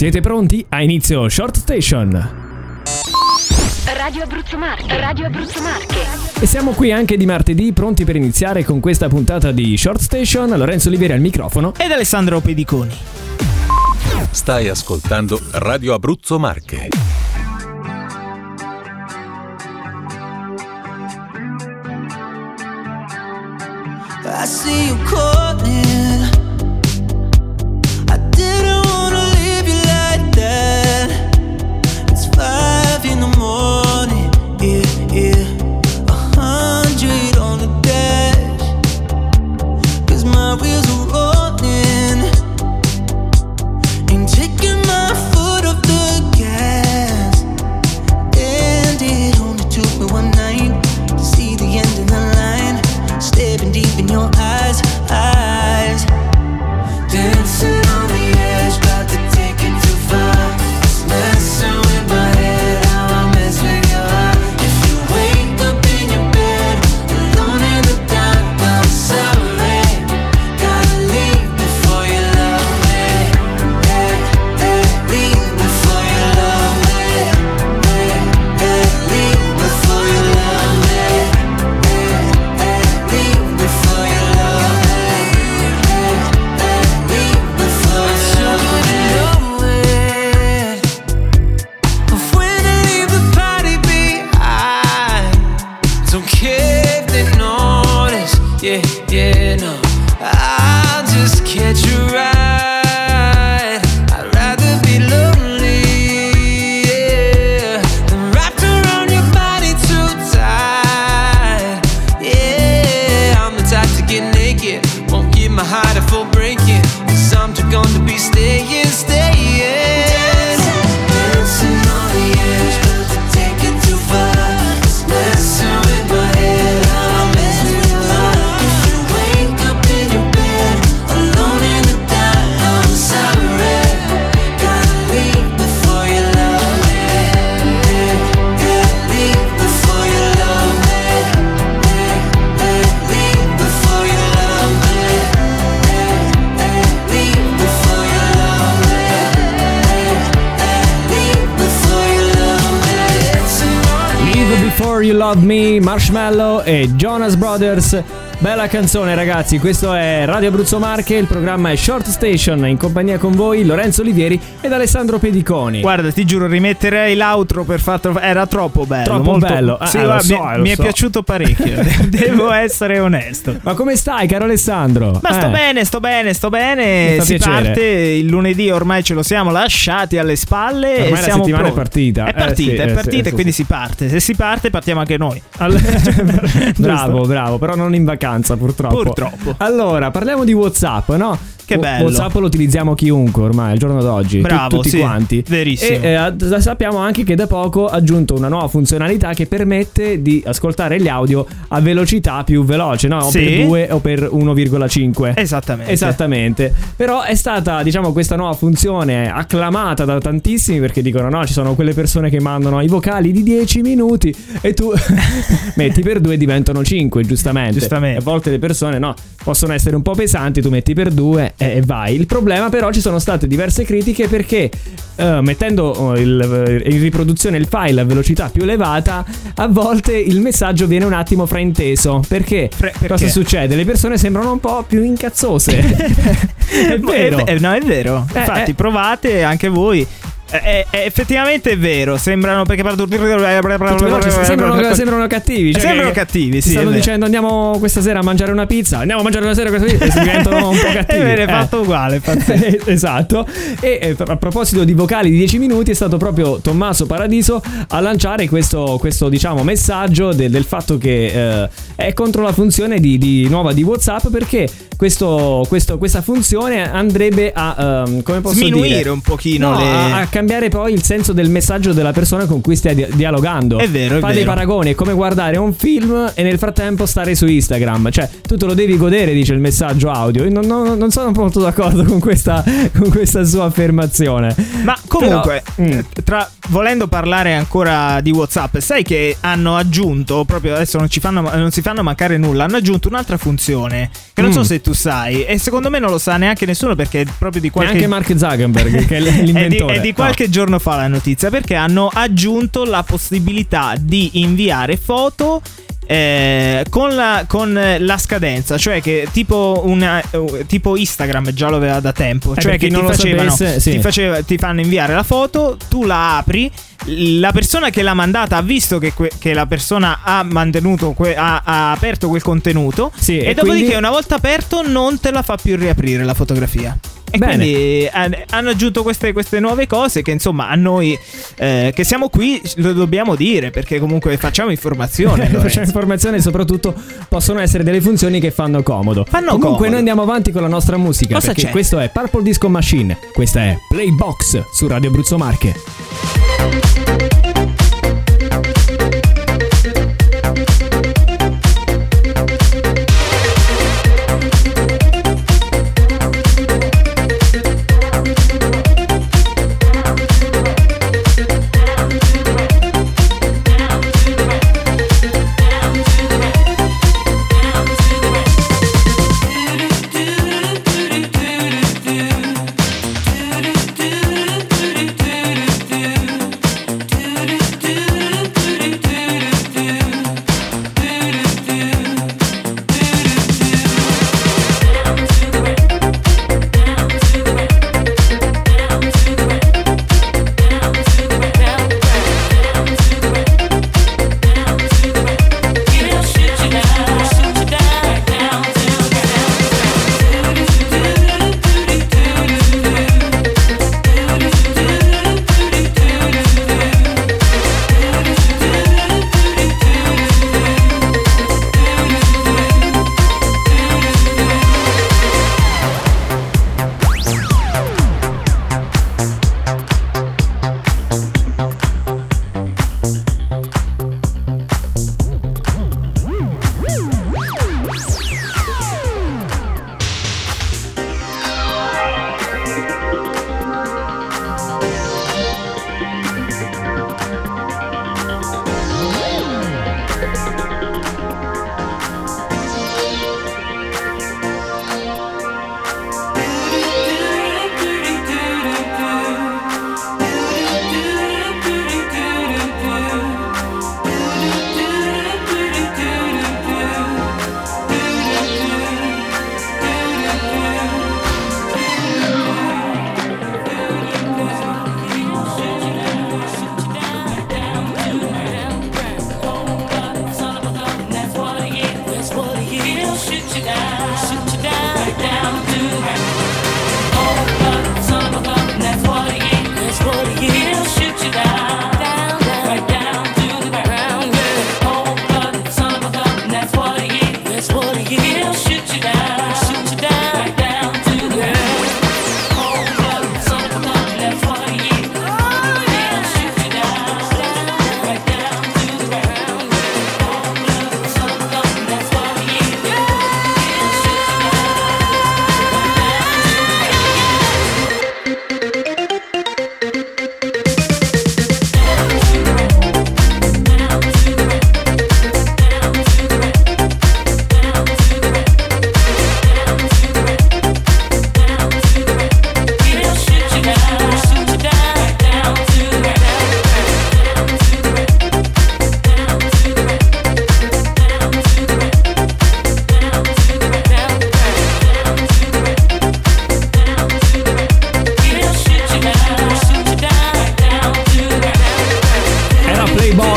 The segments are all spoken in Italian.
Siete pronti? A inizio Short Station. Radio Abruzzo Marche, Radio Abruzzo Marche. E siamo qui anche di martedì, pronti per iniziare con questa puntata di Short Station. Lorenzo Oliveri al microfono. Ed Alessandro Pediconi. Stai ascoltando Radio Abruzzo Marche. I see you calling. Before You Love Me, Marshmallow e Jonas Brothers. Bella canzone ragazzi, questo è Radio Abruzzo Marche, il programma è Short Station, in compagnia con voi Lorenzo Olivieri ed Alessandro Pediconi. Guarda, ti giuro, rimetterei l'outro per fatto. Era troppo bello. Troppo molto... bello. Sì, Eh, lo guarda, so, mi, eh, mi è so. piaciuto parecchio. Devo essere onesto. Ma come stai caro Alessandro? Ma sto Eh, bene, sto bene, sto bene. Si piacere. parte il lunedì, ormai ce lo siamo lasciati alle spalle. Ormai e la siamo settimana è pronti. partita. È Eh, partita, sì, è eh, partita sì, e sì, quindi sì. si parte. Se si parte, partiamo anche noi. All- bravo, bravo, però non in vacanza purtroppo. Purtroppo. Allora, parliamo di WhatsApp, no? Che bello. WhatsApp lo utilizziamo chiunque ormai al giorno d'oggi. Bravo, tutti sì, quanti. verissimo. E eh, sappiamo anche che da poco ha aggiunto una nuova funzionalità che permette di ascoltare gli audio a velocità più veloce, no? O Sì. per 2 o per 1,5. Esattamente. Esattamente. Però è stata, diciamo, questa nuova funzione acclamata da tantissimi perché dicono no, ci sono quelle persone che mandano i vocali di 10 minuti e tu metti per 2 diventano 5, giustamente. Giustamente. A volte le persone no, possono essere un po' pesanti, tu metti per 2 e, e vai. Il problema però ci sono state diverse critiche perché eh, mettendo oh, il- in riproduzione il file a velocità più elevata, a volte il messaggio viene un attimo frainteso. Perché? Fra- perché? Cosa succede? Le persone sembrano un po' più incazzose. è vero. Eh, no, è vero. Eh, Infatti, eh. provate anche voi. Eh, eh, effettivamente è vero, sembrano perché sembrano, sembrano cattivi. cioè Sembrano cattivi, ti sì, è Stanno dicendo andiamo questa sera a mangiare una pizza. Andiamo a mangiare una sera questa pizza. E si diventano un po' cattivi. È vero, è Eh. fatto uguale. esatto. E eh, a proposito di vocali di 10 minuti, è stato proprio Tommaso Paradiso a lanciare questo, questo diciamo, messaggio del, del fatto che eh, è contro la funzione di, di nuova di WhatsApp perché questo, questo- questa funzione andrebbe a ehm, come posso Sminuire dire? un pochino No, le- a, a cambiare poi il senso del messaggio della persona con cui stai dia- dialogando. È vero, è Fa dei vero. paragoni, è come guardare un film e nel frattempo stare su Instagram. Cioè, tu te lo devi godere, dice il messaggio audio. Io non, non- non sono molto d'accordo con questa, con questa sua affermazione. Ma comunque, Però- mm. eh, tra volendo parlare ancora di WhatsApp, sai che hanno aggiunto, proprio adesso non, ci fanno, non si fanno mancare nulla, hanno aggiunto un'altra funzione che non Mm. so se tu sai e secondo me non lo sa neanche nessuno perché è proprio di qualche... Neanche Mark Zuckerberg, che è l- È di, l'inventore. è di No. Qualche giorno fa la notizia perché hanno aggiunto la possibilità di inviare foto eh, con, la, con la scadenza, cioè che tipo, una, eh, tipo Instagram già lo aveva da tempo, Eh, cioè chi che ti non lo facevano, sapesse, sì. ti, faceva- ti fanno inviare la foto, tu la apri, la persona che l'ha mandata ha visto che, que- che la persona ha mantenuto, que- ha, ha aperto quel contenuto Sì, e, e dopodiché quindi- una volta aperto non te la fa più riaprire la fotografia. E Bene. quindi eh, hanno aggiunto queste, queste nuove cose che insomma a noi eh, che siamo qui lo dobbiamo dire perché comunque facciamo informazione. Facciamo informazione e soprattutto possono essere delle funzioni che fanno comodo. Fanno Comunque comodo. noi andiamo avanti con la nostra musica Cosa perché c'è? questo è Purple Disco Machine, questa è Playbox su Radio Abruzzo Marche.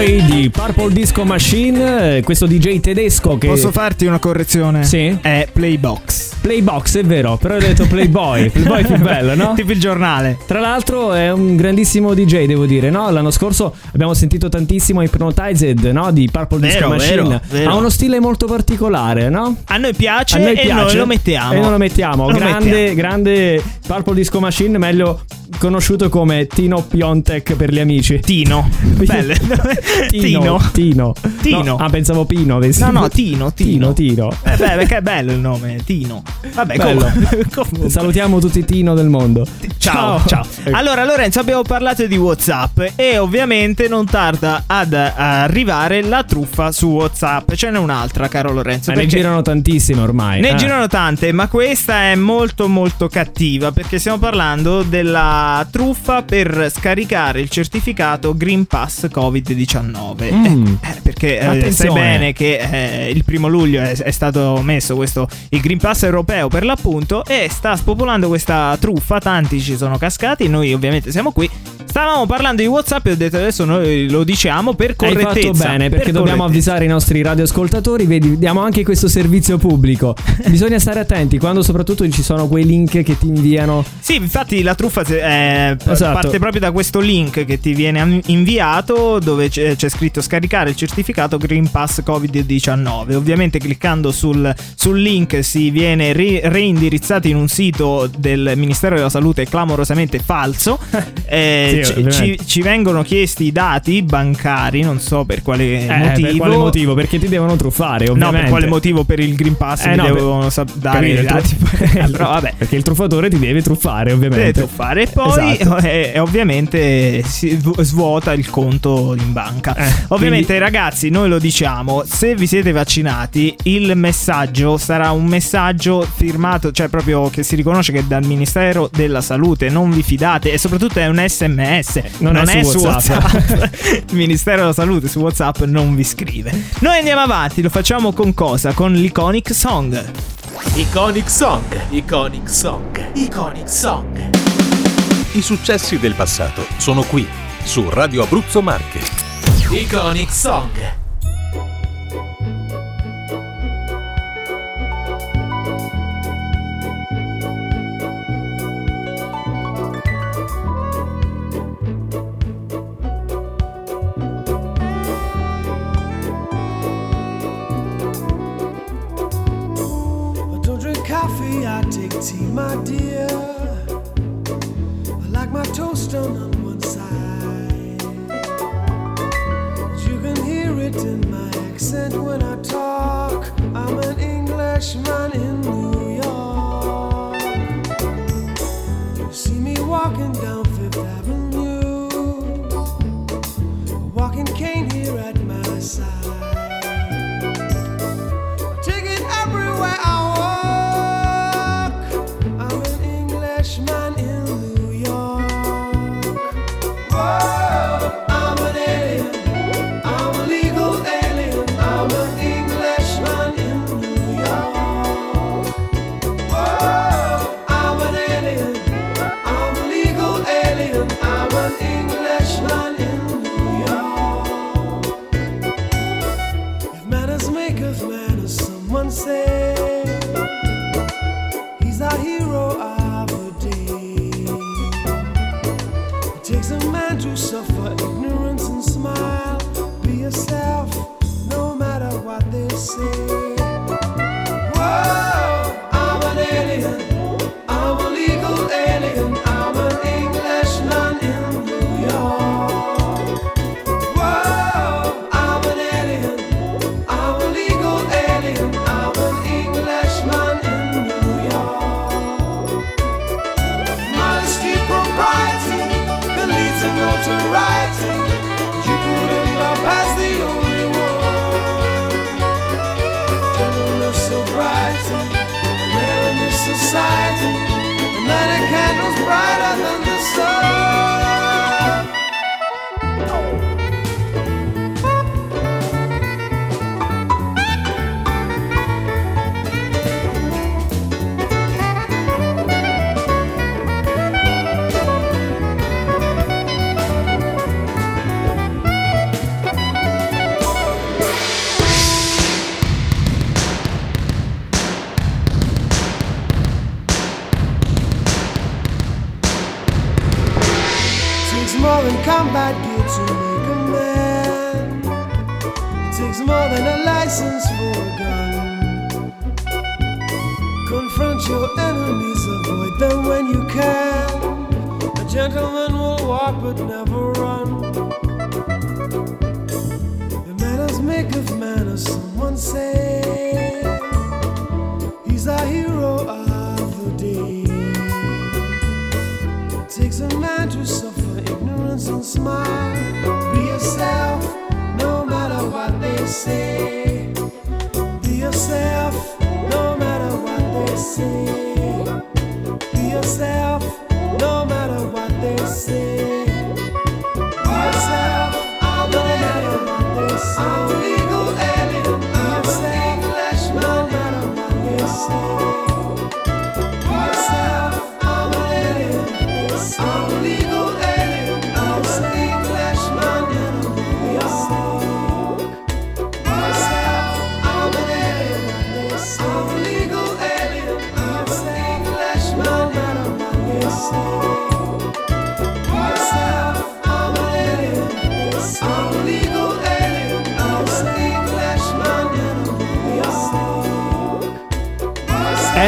Playboy di Purple Disco Machine, eh, questo DJ tedesco che Posso farti una correzione? Sì. È Playbox. Playbox, è vero, però ho detto Playboy, Playboy è più bello, no? tipo il giornale. Tra l'altro è un grandissimo DJ, devo dire, no? L'anno scorso abbiamo sentito tantissimo Hypnotized, no? Di Purple Disco Vero, Machine. vero, vero. Ha uno stile molto particolare, no? A noi piace, A noi e piace noi lo mettiamo. E non lo mettiamo. Lo grande, mettiamo. grande Purple Disco Machine, meglio conosciuto come Tino Piontek per gli amici. Tino. Bello. Tino. Tino. Tino. No, ah, pensavo Pino. avessi- No, no, Tino, Tino. Tino, Tino. Eh, beh, perché è bello il nome, Tino. Vabbè, comunque-. Salutiamo tutti i Tino del mondo. Ciao, ciao. Allora, Lorenzo, abbiamo parlato di WhatsApp e ovviamente non tarda ad arrivare la truffa su WhatsApp. Ce n'è un'altra, caro Lorenzo. Ma ne girano tantissime ormai. Ne Eh. girano tante, ma questa è molto molto cattiva perché stiamo parlando della truffa per scaricare il certificato Green Pass Covid-19. Mm. Eh, eh, perché eh, sai bene che eh, il primo luglio è, è stato messo questo il Green Pass europeo per l'appunto e sta spopolando questa truffa, tanti ci sono cascati, noi ovviamente siamo qui. Stavamo parlando di WhatsApp e ho detto adesso noi lo diciamo per Hai correttezza. fatto bene perché per dobbiamo avvisare i nostri radioascoltatori. Vedi, diamo anche questo servizio pubblico. Bisogna stare attenti quando soprattutto ci sono quei link che ti inviano. Sì, infatti la truffa eh, p- Esatto. parte proprio da questo link che ti viene inviato dove c'è, c'è scritto scaricare il certificato Green Pass Covid-19. Ovviamente cliccando sul, sul link si viene ri- reindirizzato in un sito del Ministero della Salute clamorosamente falso. Eh, Sì, ci- ovviamente. ci, ci vengono chiesti i dati bancari, non so per quale Eh, motivo. per quale motivo? Perché ti devono truffare, No, ovviamente. per quale motivo per il Green Pass Eh, mi no, per- devono sap- dare Capito, i dati. tru- Però vabbè. Perché il truffatore ti deve truffare, ovviamente. Deve truffare e poi Esatto. eh, ovviamente si vu- svuota il conto in banca. Eh, ovviamente quindi- ragazzi, noi lo diciamo, se vi siete vaccinati, il messaggio sarà un messaggio firmato, cioè proprio che si riconosce che è dal Ministero della Salute, non vi fidate e soprattutto è un SMS, Non è su WhatsApp. il Ministero della Salute su WhatsApp non vi scrive. Noi andiamo avanti, lo facciamo con cosa? Con l'iconic song. Iconic Song, Iconic Song, Iconic Song. I successi del passato sono qui, su Radio Abruzzo Marche. Iconic Song. In combat gear to make a man. It takes more than a license for a gun. Confront your enemies, avoid them when you can. A gentleman will walk but never run. The manners make of manners, someone say.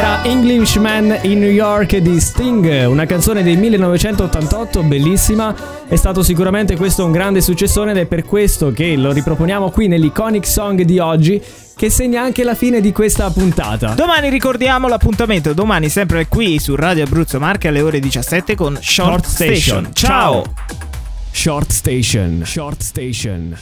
Era Englishman in New York di Sting, una canzone del 1988 bellissima. È stato sicuramente questo un grande successore ed è per questo che lo riproponiamo qui nell'Iconic Song di oggi, che segna anche la fine di questa puntata. Domani ricordiamo l'appuntamento, domani sempre qui su Radio Abruzzo Marche alle ore 17 con Short, Station. Ciao! Short Station. Short Station.